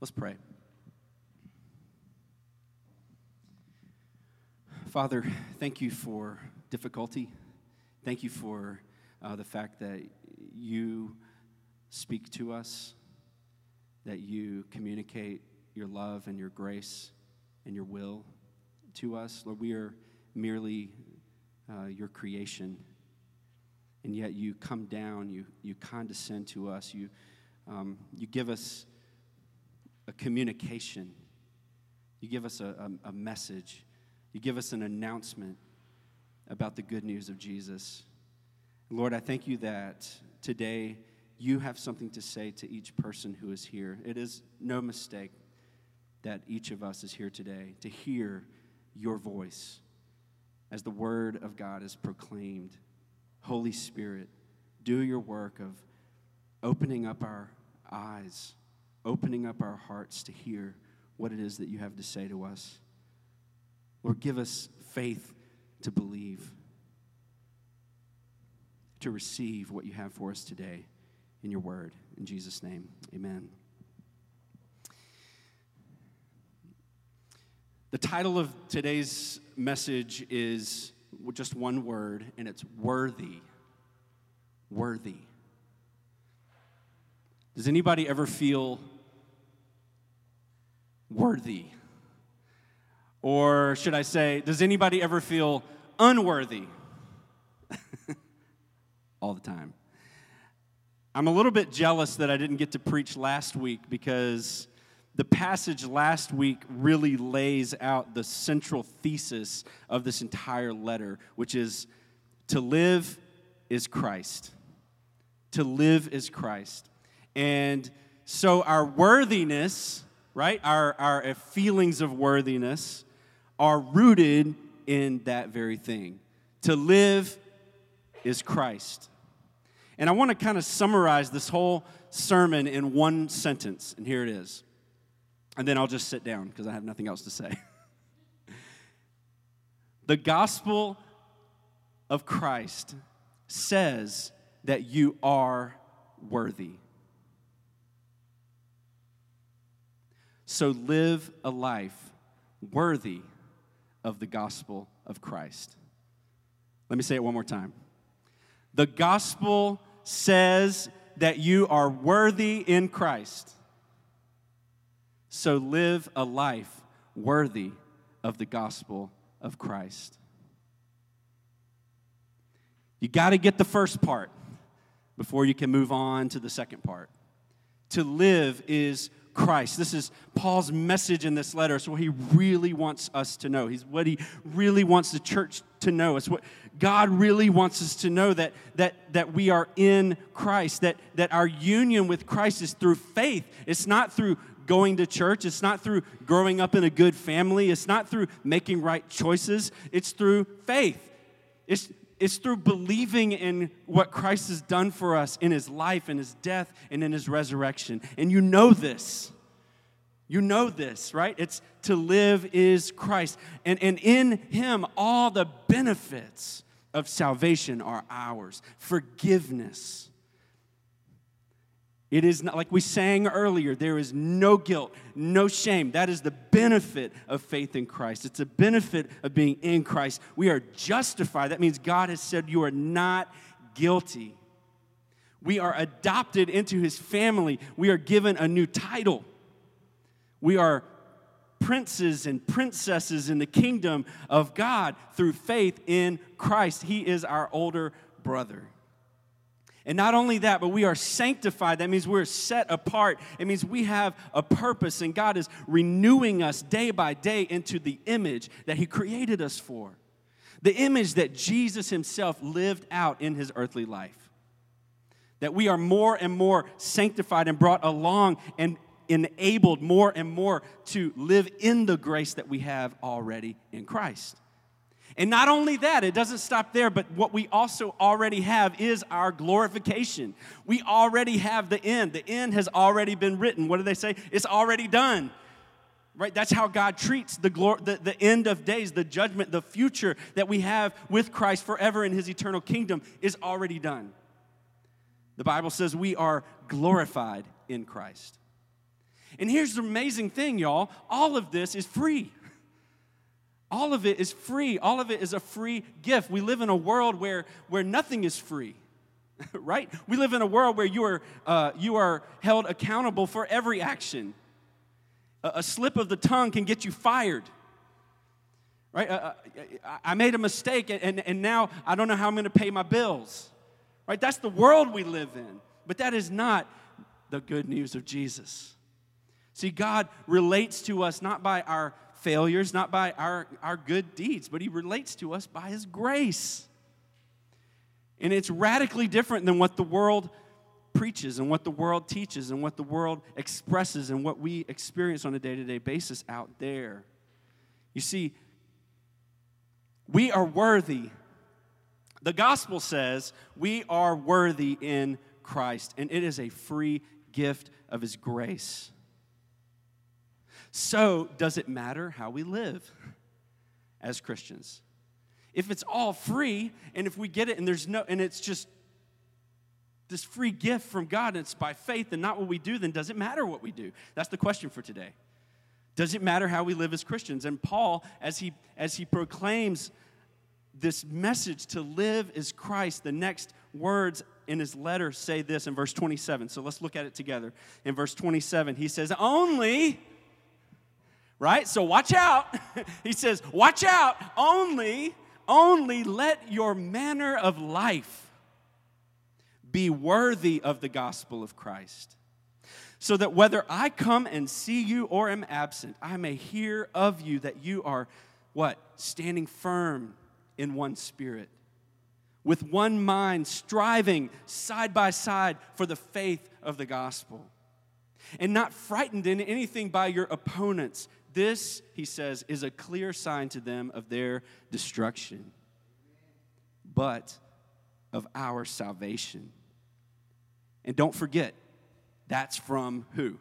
Let's pray. Father, thank you for difficulty. Thank you for uh, the fact that you speak to us, that you communicate your love and your grace and your will to us. Lord, we are merely uh, your creation, and yet you come down, you, you condescend to us, you, um, you give us a communication, you give us a, a, a message, you give us an announcement about the good news of Jesus. Lord, I thank you that today you have something to say to each person who is here. It is no mistake that each of us is here today to hear your voice as the word of God is proclaimed. Holy Spirit, do your work of opening up our eyes, opening up our hearts to hear what it is that you have to say to us. Lord, give us faith to believe, to receive what you have for us today in your word. In Jesus' name, amen. The title of today's message is just one word, and it's worthy. Worthy. Does anybody ever feel worthy? Or should I say, does anybody ever feel unworthy? All the time. I'm a little bit jealous that I didn't get to preach last week because the passage last week really lays out the central thesis of this entire letter, which is to live is Christ. To live is Christ. And so our worthiness, right, our, our feelings of worthiness are rooted in that very thing. To live is Christ. And I want to kind of summarize this whole sermon in one sentence, and here it is. And then I'll just sit down because I have nothing else to say. the gospel of Christ says that you are worthy. So live a life worthy of the gospel of Christ. Let me say it one more time. The gospel says that you are worthy in Christ. So live a life worthy of the gospel of Christ. You got to get the first part before you can move on to the second part. To live is Christ. This is Paul's message in this letter. It's what he really wants us to know. He's what he really wants the church to know. It's what God really wants us to know that, that, that we are in Christ, that, that our union with Christ is through faith. It's not through going to church, it's not through growing up in a good family, it's not through making right choices, it's through faith. It's, it's through believing in what Christ has done for us in his life, in his death, and in his resurrection. And you know this. You know this, right? It's to live is Christ. And, and in him, all the benefits of salvation are ours forgiveness, it is not like we sang earlier, there is no guilt, no shame. That is the benefit of faith in Christ. It's a benefit of being in Christ. We are justified. That means God has said you are not guilty. We are adopted into his family. We are given a new title. We are princes and princesses in the kingdom of God through faith in Christ. He is our older brother. And not only that, but we are sanctified. That means we're set apart. It means we have a purpose, and God is renewing us day by day into the image that He created us for. The image that Jesus Himself lived out in His earthly life. That we are more and more sanctified and brought along and enabled more and more to live in the grace that we have already in Christ. And not only that, it doesn't stop there, but what we also already have is our glorification. We already have the end. The end has already been written. What do they say? It's already done. Right? That's how God treats the, glor- the, the end of days, the judgment, the future that we have with Christ forever in his eternal kingdom is already done. The Bible says we are glorified in Christ. And here's the amazing thing, y'all all of this is free. All of it is free. All of it is a free gift. We live in a world where, where nothing is free, right? We live in a world where you are, uh, you are held accountable for every action. A, a slip of the tongue can get you fired right? Uh, uh I made a mistake and, and now I don't know how I'm going to pay my bills, right? That's the world we live in, but that is not the good news of Jesus. See, God relates to us not by our failures, not by our, our good deeds, but He relates to us by His grace. And it's radically different than what the world preaches and what the world teaches and what the world expresses and what we experience on a day to day basis out there. You see, we are worthy. The gospel says we are worthy in Christ, and it is a free gift of His grace. So, does it matter how we live as Christians? If it's all free, and if we get it, and there's no, and it's just this free gift from God, and it's by faith and not what we do, then does it matter what we do? That's the question for today. Does it matter how we live as Christians? And Paul, as he as he proclaims this message to live as Christ, the next words in his letter say this in verse 27. So let's look at it together. In verse 27, he says, Only, right? So watch out. he says, Watch out. Only, only let your manner of life be worthy of the gospel of Christ so that whether I come and see you or am absent, I may hear of you that you are what? Standing firm in one spirit, with one mind, striving side by side for the faith of the gospel, and not frightened in anything by your opponents. This, he says, is a clear sign to them of their destruction, but of our salvation. And don't forget, that's from who?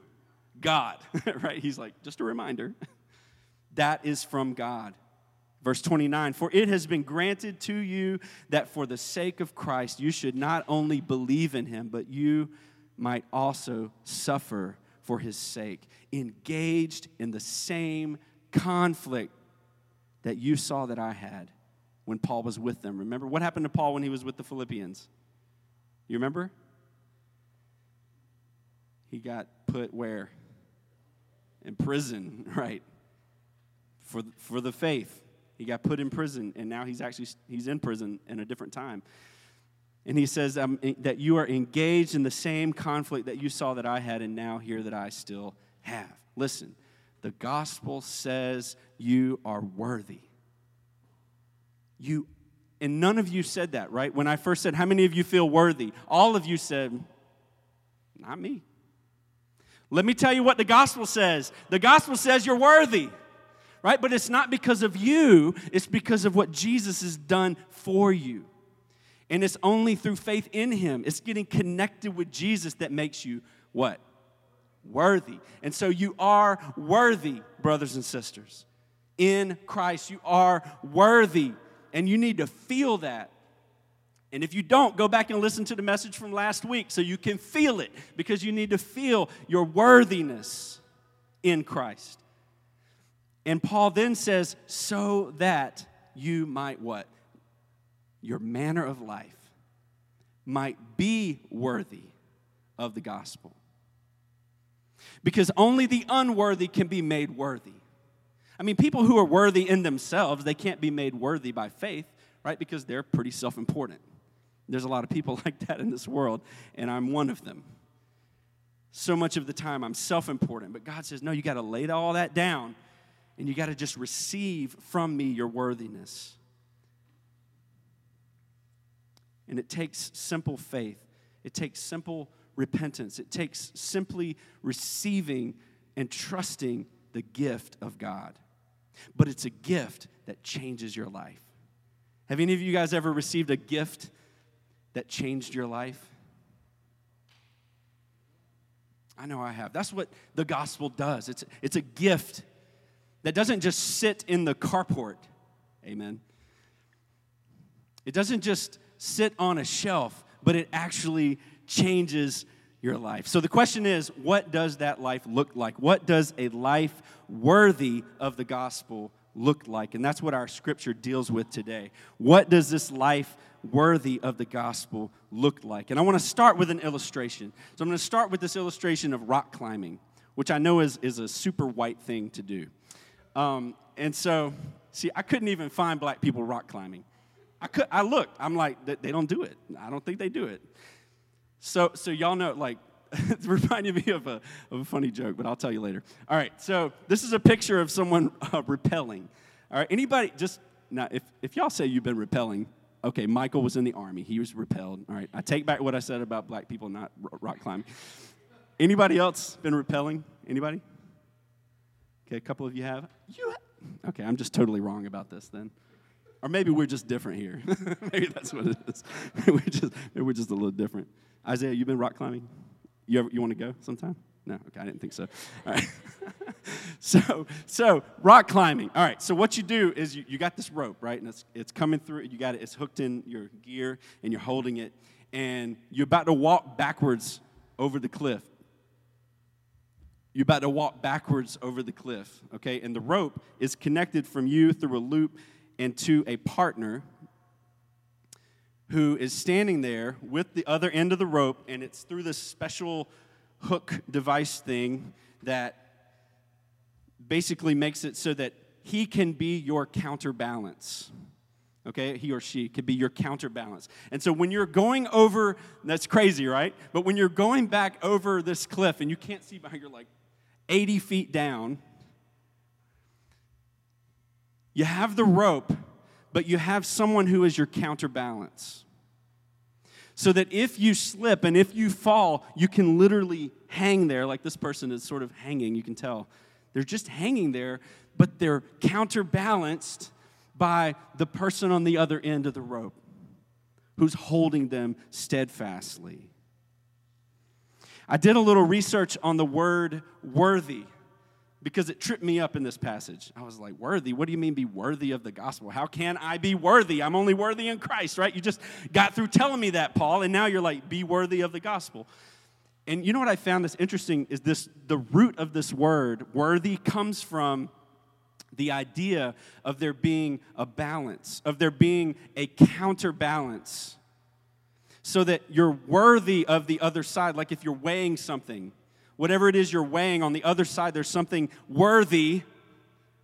God, right? He's like, just a reminder. That is from God. Verse 29 For it has been granted to you that for the sake of Christ you should not only believe in him, but you might also suffer for his sake, engaged in the same conflict that you saw that I had when Paul was with them. Remember what happened to Paul when he was with the Philippians? You remember? he got put where? In prison, right? For, for the faith. He got put in prison, and now he's actually he's in prison in a different time. And he says um, that you are engaged in the same conflict that you saw that I had, and now here that I still have. Listen, the gospel says you are worthy. You, and none of you said that, right? When I first said, How many of you feel worthy? All of you said, Not me. Let me tell you what the gospel says. The gospel says you're worthy, right? But it's not because of you, it's because of what Jesus has done for you. And it's only through faith in Him, it's getting connected with Jesus that makes you what? Worthy. And so you are worthy, brothers and sisters. In Christ, you are worthy. And you need to feel that and if you don't, go back and listen to the message from last week so you can feel it because you need to feel your worthiness in Christ. And Paul then says, so that you might what? Your manner of life might be worthy of the gospel. Because only the unworthy can be made worthy. I mean, people who are worthy in themselves, they can't be made worthy by faith, right? Because they're pretty self important. There's a lot of people like that in this world, and I'm one of them. So much of the time, I'm self important, but God says, No, you got to lay all that down, and you got to just receive from me your worthiness. And it takes simple faith, it takes simple repentance, it takes simply receiving and trusting the gift of God. But it's a gift that changes your life. Have any of you guys ever received a gift that changed your life? I know I have. That's what the gospel does. It's, it's a gift that doesn't just sit in the carport. Amen. It doesn't just sit on a shelf, but it actually changes your life. So the question is, what does that life look like? What does a life worthy of the gospel look like? And that's what our scripture deals with today. What does this life worthy of the gospel look like? And I want to start with an illustration. So I'm going to start with this illustration of rock climbing, which I know is, is a super white thing to do. Um, and so, see, I couldn't even find black people rock climbing. I, could, I looked, I'm like, they don't do it. I don't think they do it. So, so y'all know, like, it's reminding me of a, of a funny joke, but I'll tell you later. All right, so this is a picture of someone uh, repelling. All right, anybody, just now, if, if y'all say you've been repelling, okay, Michael was in the army. He was repelled. All right, I take back what I said about black people not rock climbing. Anybody else been repelling? Anybody? Okay, a couple of you have. You have? Okay, I'm just totally wrong about this then. Or maybe we're just different here. maybe that's what it is. we're just, we're just a little different. Isaiah, you've been rock climbing? You, you want to go sometime? No, okay, I didn't think so. All right. so, so rock climbing. All right. So what you do is you, you got this rope, right, and it's it's coming through. You got it. It's hooked in your gear, and you're holding it, and you're about to walk backwards over the cliff. You're about to walk backwards over the cliff, okay? And the rope is connected from you through a loop and to a partner who is standing there with the other end of the rope, and it's through this special hook device thing that basically makes it so that he can be your counterbalance. Okay, he or she could be your counterbalance. And so when you're going over, that's crazy, right? But when you're going back over this cliff and you can't see behind, you're like 80 feet down, you have the hmm. rope, but you have someone who is your counterbalance. So that if you slip and if you fall, you can literally hang there, like this person is sort of hanging, you can tell. They're just hanging there, but they're counterbalanced by the person on the other end of the rope who's holding them steadfastly. I did a little research on the word worthy because it tripped me up in this passage. I was like, worthy? What do you mean be worthy of the gospel? How can I be worthy? I'm only worthy in Christ, right? You just got through telling me that, Paul, and now you're like, be worthy of the gospel. And you know what I found that's interesting is this the root of this word, worthy, comes from the idea of there being a balance, of there being a counterbalance. So that you're worthy of the other side, like if you're weighing something whatever it is you're weighing on the other side, there's something worthy,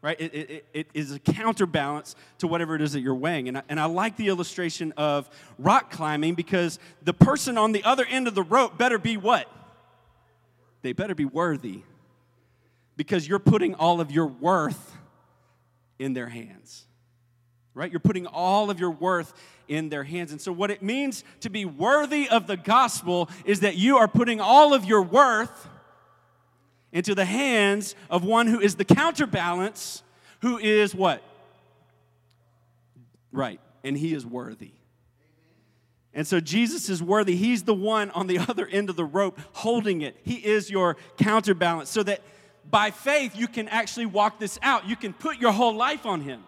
right? It, it, it is a counterbalance to whatever it is that you're weighing. And I, and I like the illustration of rock climbing because the person on the other end of the rope better be what? They better be worthy because you're putting all of your worth in their hands right? You're putting all of your worth in their hands. And so, what it means to be worthy of the gospel is that you are putting all of your worth into the hands of one who is the counterbalance, who is what? Right, and he is worthy. And so Jesus is worthy. He's the one on the other end of the rope holding it. He is your counterbalance so that by faith you can actually walk this out. You can put your whole life on him.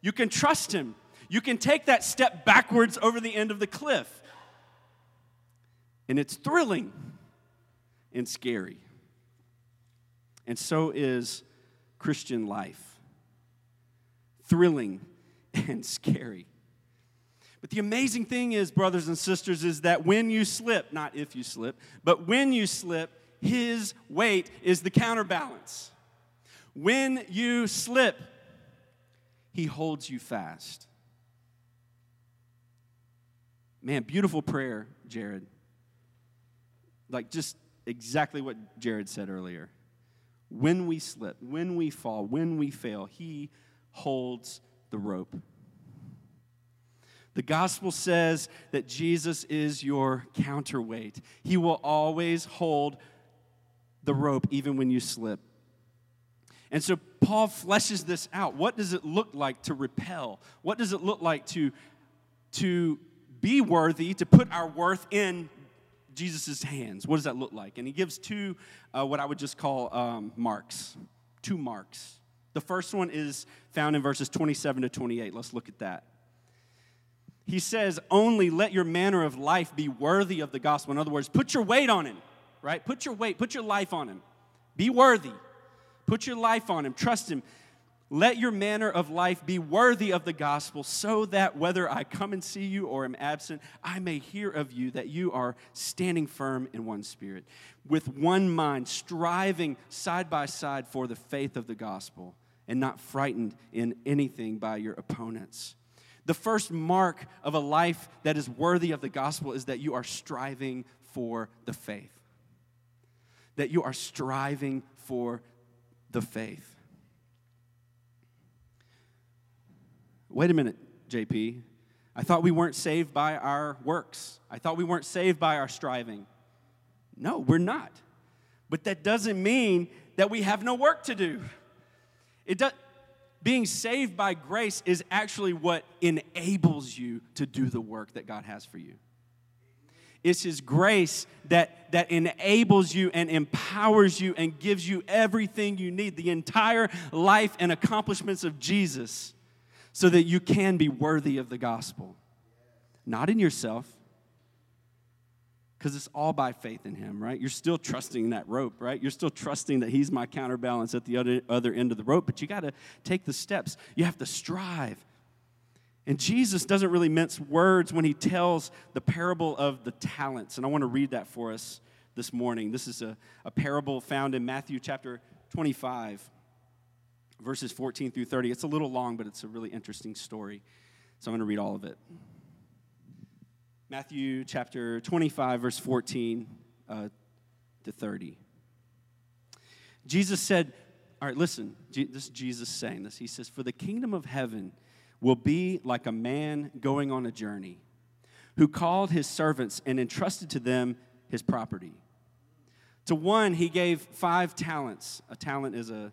You can trust him. You can take that step backwards over the end of the cliff. And it's thrilling and scary and so is Christian life thrilling and scary. But the amazing thing is, brothers and sisters, is that when you slip, not if you slip, but when you slip, his weight is the counterbalance. When you slip, he holds you fast. Man, beautiful prayer, Jared. Like just exactly what Jared said earlier. When we slip, when we fall, when we fail, He holds the rope. The gospel says that Jesus is your counterweight. He will always hold the rope even when you slip. And so Paul fleshes this out. What does it look like to repel? What does it look like to, to be worthy, to put our worth in Jesus' hands. What does that look like? And he gives two, uh, what I would just call um, marks, two marks. The first one is found in verses 27 to 28. Let's look at that. he says, only let your manner of life be worthy of the gospel. In other words, put your weight on him, right? Put your weight, put your life on him. Be worthy. Put your life on him. Trust him. Let your manner of life be worthy of the gospel, so that whether I come and see you or am absent, I may hear of you that you are standing firm in one spirit, with one mind, striving side by side for the faith of the gospel, and not frightened in anything by your opponents. The first mark of a life that is worthy of the gospel is that you are striving for the faith. That you are striving for the faith. Wait a minute, JP. I thought we weren't saved by our works. I thought we weren't saved by our striving. No, we're not. But that doesn't mean that we have no work to do. It does, being saved by grace is actually what enables you to do the work that God has for you. It's His grace that, that enables you and empowers you and gives you everything you need, the entire life and accomplishments of Jesus, so that you can be worthy of the gospel. Not in yourself, because it's all by faith in him, right? You're still trusting that rope, right? You're still trusting that he's my counterbalance at the other, other end of the rope, but you got to take the steps. You have to strive. And Jesus doesn't really mince words when he tells the parable of the talents. And I want to read that for us this morning. This is a, a parable found in Matthew chapter 25, verses 14 through 30. It's a little long, but it's a really interesting story. So I'm going to read all of it. Matthew chapter 25, verse 14 uh, to 30. Jesus said, All right, listen, this is Jesus saying this. He says, For the kingdom of heaven will be like a man going on a journey who called his servants and entrusted to them his property. To one, he gave five talents. A talent is a, a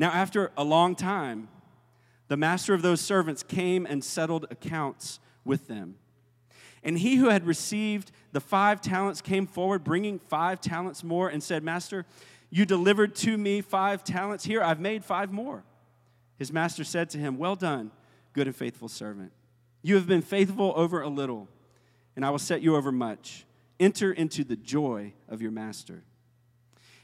Now, after a long time, the master of those servants came and settled accounts with them. And he who had received the five talents came forward, bringing five talents more, and said, Master, you delivered to me five talents. Here, I've made five more. His master said to him, Well done, good and faithful servant. You have been faithful over a little, and I will set you over much. Enter into the joy of your master.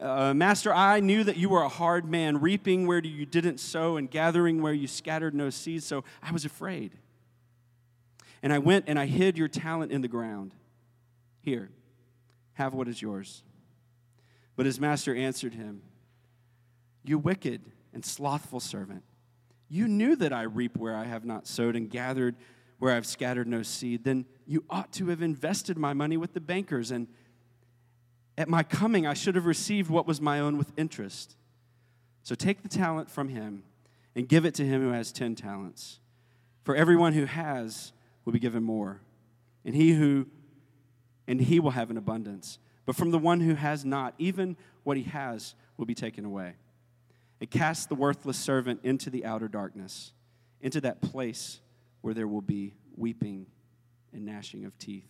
uh, Master, I knew that you were a hard man, reaping where you didn't sow and gathering where you scattered no seed, so I was afraid. And I went and I hid your talent in the ground. Here, have what is yours. But his master answered him, You wicked and slothful servant, you knew that I reap where I have not sowed and gathered where I've scattered no seed, then you ought to have invested my money with the bankers, and at my coming I should have received what was my own with interest. So take the talent from him and give it to him who has ten talents. For everyone who has will be given more, and he who and he will have an abundance. But from the one who has not, even what he has will be taken away. And cast the worthless servant into the outer darkness, into that place where there will be weeping and gnashing of teeth.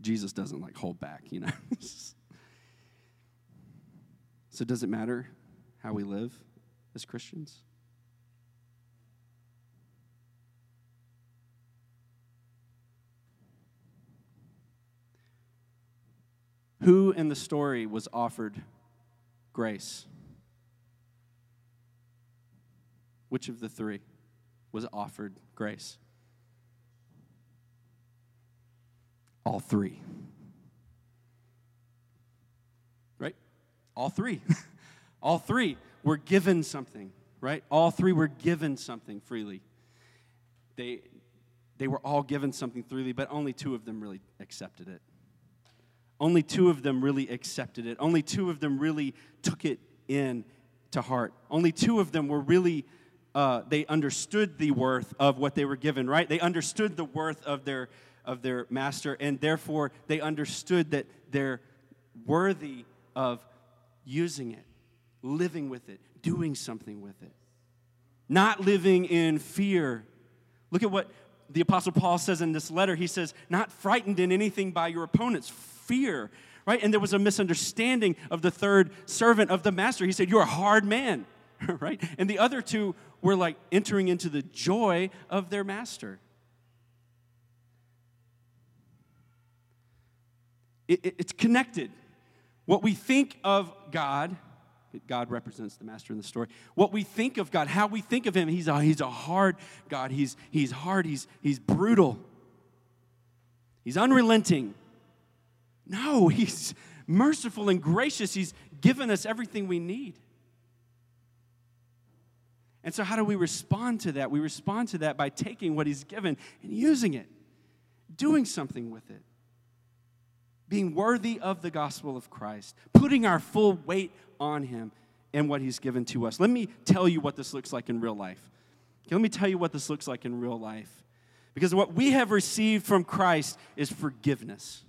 Jesus doesn't like hold back, you know. so, does it matter how we live as Christians? Who in the story was offered grace? Which of the three was offered grace? All three. Right? All three. All three were given something, right? All three were given something freely. They, they were all given something freely, but only two of them really accepted it. Only two of them really accepted it. Only two of them really took it in to heart. Only two of them were really, uh, they understood the worth of what they were given, right? They understood the worth of their, of their master, and therefore they understood that they're worthy of using it, living with it, doing something with it. Not living in fear. Look at what the Apostle Paul says in this letter. He says, Not frightened in anything by your opponents, fear, right? And there was a misunderstanding of the third servant of the master. He said, You're a hard man, right? And the other two were like entering into the joy of their master. It, it, it's connected. What we think of God, God represents the master in the story. What we think of God, how we think of Him, He's a, he's a hard God. He's, he's hard, he's, he's brutal, He's unrelenting. No, He's merciful and gracious. He's given us everything we need. And so, how do we respond to that? We respond to that by taking what He's given and using it, doing something with it, being worthy of the gospel of Christ, putting our full weight on Him and what He's given to us. Let me tell you what this looks like in real life. Okay, let me tell you what this looks like in real life. Because what we have received from Christ is forgiveness.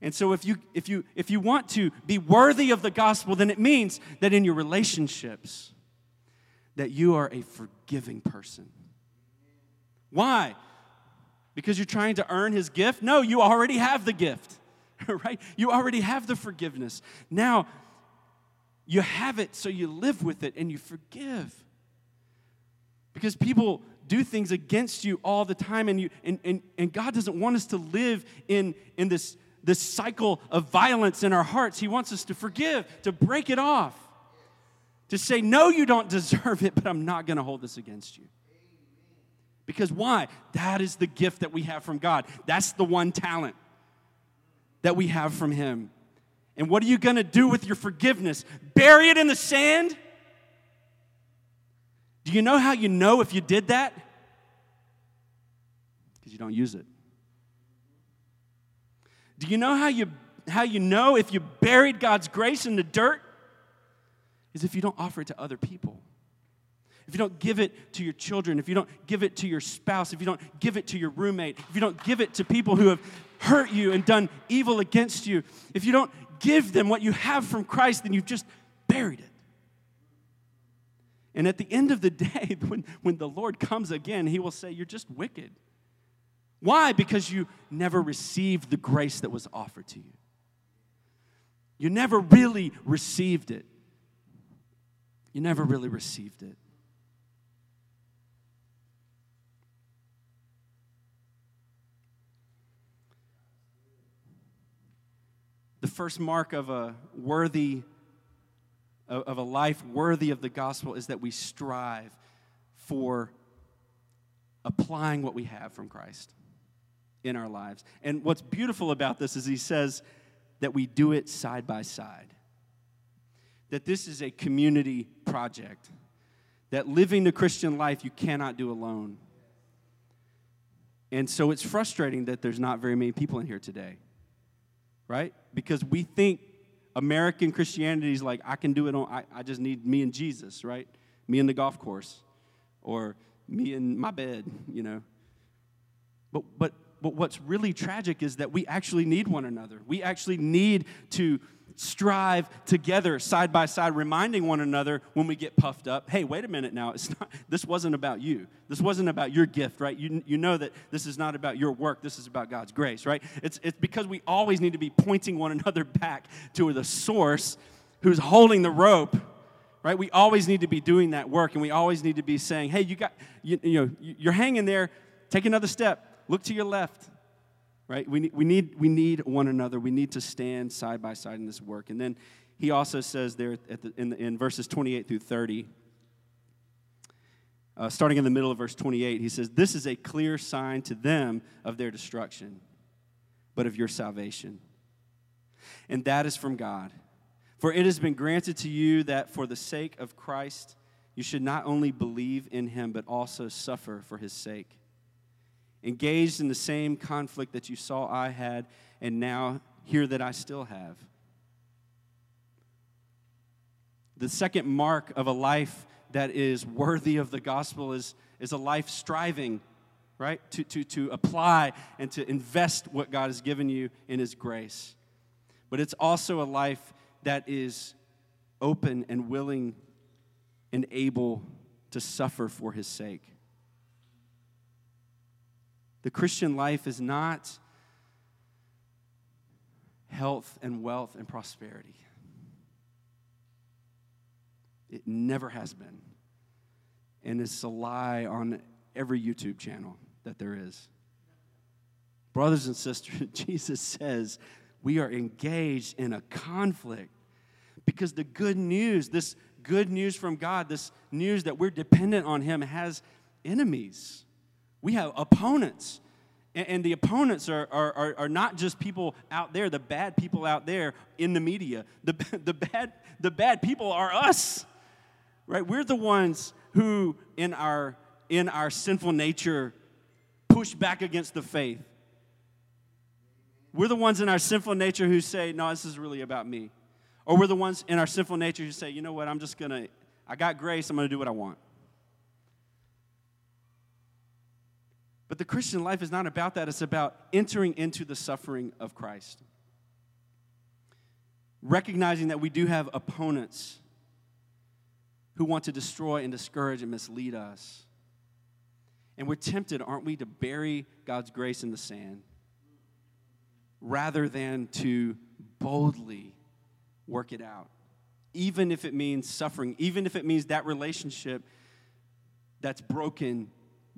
And so if you if you if you want to be worthy of the gospel, then it means that in your relationships that you are a forgiving person. Why? Because you're trying to earn his gift? No, you already have the gift. Right? You already have the forgiveness. Now you have it so you live with it and you forgive. Because people do things against you all the time and you and, and, and God doesn't want us to live in in this this cycle of violence in our hearts. He wants us to forgive, to break it off, to say, No, you don't deserve it, but I'm not going to hold this against you. Because why? That is the gift that we have from God. That's the one talent that we have from Him. And what are you going to do with your forgiveness? Bury it in the sand? Do you know how you know if you did that? Because you don't use it. Do you know how you, how you know if you buried God's grace in the dirt? Is if you don't offer it to other people. If you don't give it to your children, if you don't give it to your spouse, if you don't give it to your roommate, if you don't give it to people who have hurt you and done evil against you, if you don't give them what you have from Christ, then you've just buried it. And at the end of the day, when, when the Lord comes again, he will say, You're just wicked. Why? Because you never received the grace that was offered to you. You never really received it. You never really received it. First mark of a worthy of a life worthy of the gospel is that we strive for applying what we have from Christ in our lives. And what's beautiful about this is he says that we do it side by side. That this is a community project. That living the Christian life you cannot do alone. And so it's frustrating that there's not very many people in here today, right? Because we think American Christianity is like, I can do it on, I, I just need me and Jesus, right? Me and the golf course, or me and my bed, you know. But, but but what's really tragic is that we actually need one another. We actually need to strive together side by side reminding one another when we get puffed up hey wait a minute now it's not this wasn't about you. This wasn't about your gift right? You, you know that this is not about your work this is about god's grace right? It's, it's because we always need to be pointing one another back to the source who's holding the rope right? We always need to be doing that work and we always need to be saying hey you got you, you know you're hanging there. Take another step. Look to your left, right? We need, we, need, we need one another. We need to stand side by side in this work. And then he also says there the, in, the, in verses 28 through 30, uh, starting in the middle of verse 28, he says, This is a clear sign to them of their destruction. but of your salvation. And that is from God. For it has been granted to you that for the sake of Christ, you should not only believe in him, but also suffer for his sake. Engaged in the same conflict that you saw I had, and now hear that I still have. The second mark of a life that is worthy of the gospel is, is a life striving, right? To, to, to apply and to invest what God has given you in His grace. But it's also a life that is open and willing and able to suffer for His sake. The Christian life is not health and wealth and prosperity. It never has been. And it's a lie on every YouTube channel that there is. Brothers and sisters, Jesus says we are engaged in a conflict because the good news, this good news from God, this news that we're dependent on Him, has enemies. We have opponents. And, the opponents are, are, are, not just people out there, the bad people out there in the media. The, the, bad, the bad people are us right? We're the ones who, in our, in our sinful nature, push back against the faith. We're the ones in our sinful nature who say, no, this is really about me. Or we're the ones in our sinful nature who say, you know what, I'm just gonna, I got grace, I'm gonna do what I want. But the Christian life is not about that, it's about entering into the suffering of Christ. Recognizing that we do have opponents who want to destroy and discourage and mislead us. And we're tempted, aren't we, to bury God's grace in the sand rather than to boldly work it out, even if it means suffering, even if it means that relationship that's broken,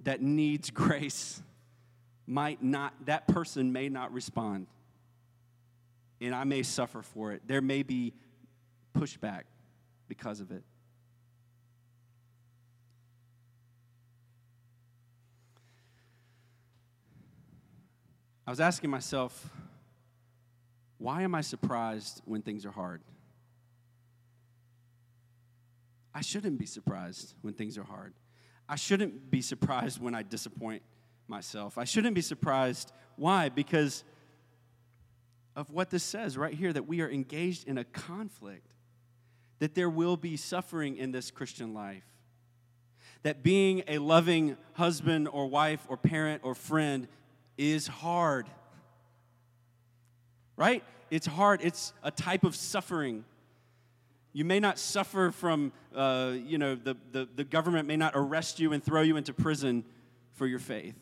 that needs grace, might not, that person may not respond. And I may suffer for it. There may be pushback because of it. I was asking myself, why am I surprised when things are hard? I shouldn't be surprised when things are hard. I shouldn't be surprised when I disappoint myself. I shouldn't be surprised. Why? Because of what this says right here that we are engaged in a conflict, that there will be suffering in this Christian life, that being a loving husband or wife or parent or friend is hard. Right? It's hard. It's a type of suffering. You may not suffer from, uh, you know, the, the, the government may not arrest you and throw you into prison for your faith.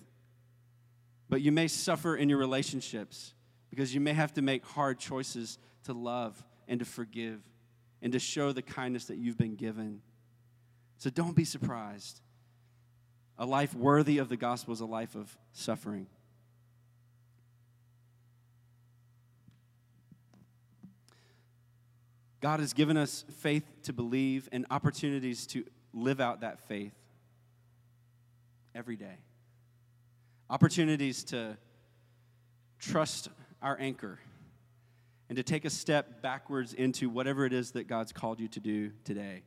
But you may suffer in your relationships because you may have to make hard choices to love and to forgive and to show the kindness that you've been given. So don't be surprised. A life worthy of the gospel is a life of suffering. God has given us faith to believe and opportunities to live out that faith every day. Opportunities to trust our anchor and to take a step backwards into whatever it is that God's called you to do today.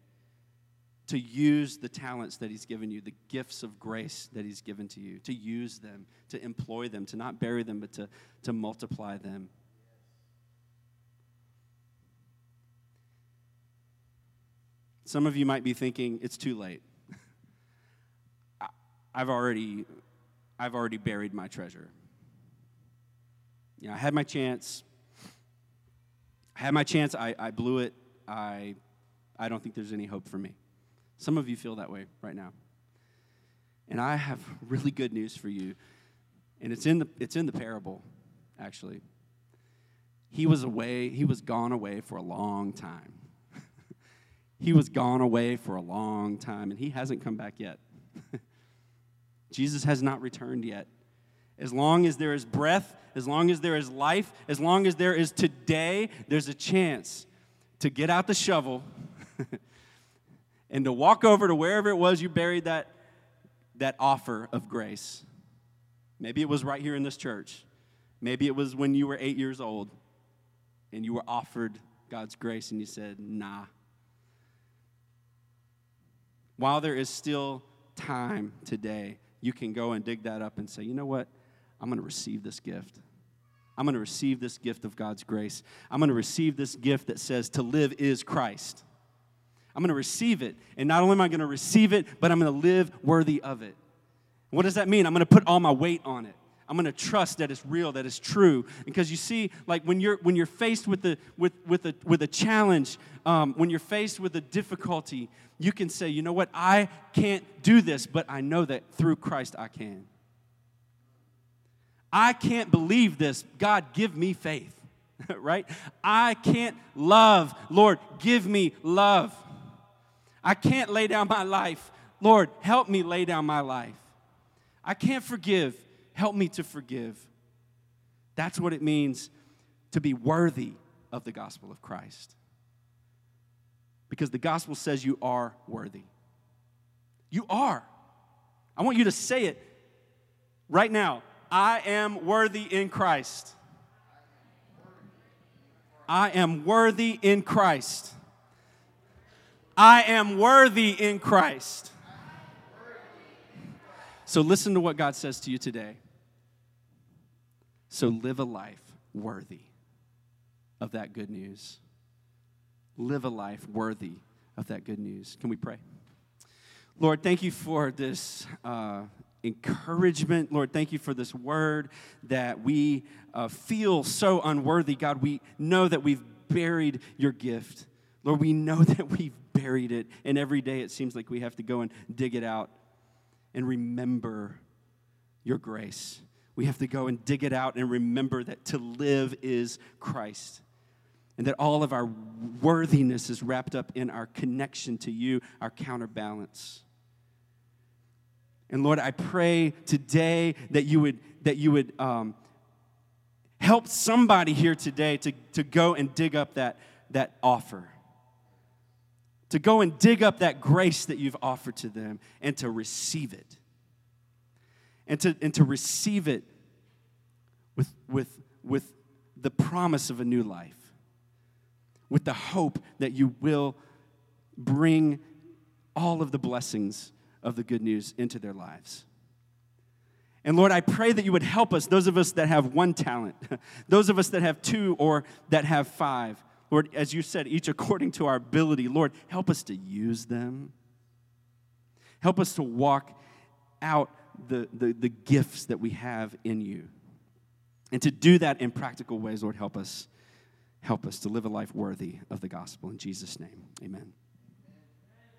To use the talents that He's given you, the gifts of grace that He's given to you, to use them, to employ them, to not bury them, but to, to multiply them. Some of you might be thinking, it's too late. I've already, I've already buried my treasure. You know, I had my chance. I had my chance. I, I blew it. I, I don't think there's any hope for me. Some of you feel that way right now. And I have really good news for you. And it's in the, it's in the parable, actually. He was away, he was gone away for a long time. He was gone away for a long time and he hasn't come back yet. Jesus has not returned yet. As long as there is breath, as long as there is life, as long as there is today, there's a chance to get out the shovel and to walk over to wherever it was you buried that, that offer of grace. Maybe it was right here in this church. Maybe it was when you were eight years old and you were offered God's grace and you said, nah. While there is still time today, you can go and dig that up and say, you know what? I'm going to receive this gift. I'm going to receive this gift of God's grace. I'm going to receive this gift that says to live is Christ. I'm going to receive it. And not only am I going to receive it, but I'm going to live worthy of it. What does that mean? I'm going to put all my weight on it. I'm going to trust that it's real, that it's true. Because you see, like when you're when you're faced with the with with a with a challenge, um, when you're faced with a difficulty, you can say, you know what, I can't do this, but I know that through Christ I can. I can't believe this. God, give me faith. right? I can't love. Lord, give me love. I can't lay down my life. Lord, help me lay down my life. I can't forgive. Help me to forgive. That's what it means to be worthy of the gospel of Christ. Because the gospel says you are worthy. You are. I want you to say it right now. I am worthy in Christ. I am worthy in Christ. I am worthy in Christ. So listen to what God says to you today. So live a life worthy of that good news. Live a life worthy of that good news. Can we pray? Lord, thank you for this uh, encouragement. Lord, thank you for this word that we uh, feel so unworthy. God, we know that we've buried your gift. Lord, we know that we've buried it, and every day it seems like we have to go and dig it out and remember your grace. We have to go and dig it out and remember that to live is Christ. And that all of our worthiness is wrapped up in our connection to you, our counterbalance. And Lord, I pray today that you would, that you would um, help somebody here today to, to go and dig up that, that offer to go and dig up that grace that you've offered to them and to receive it. And to, and to receive it with, with, with the promise of a new life, with the hope that you will bring all of the blessings of the good news into their lives. And Lord, I pray that you would help us, those of us that have one talent, those of us that have two or that have five, Lord, as you said, each according to our ability, Lord, help us to use them. Help us to walk out the, the, the gifts that we have in you. And to do that in practical ways, Lord, help us. Help us to live a life worthy of the gospel. In Jesus' name, amen.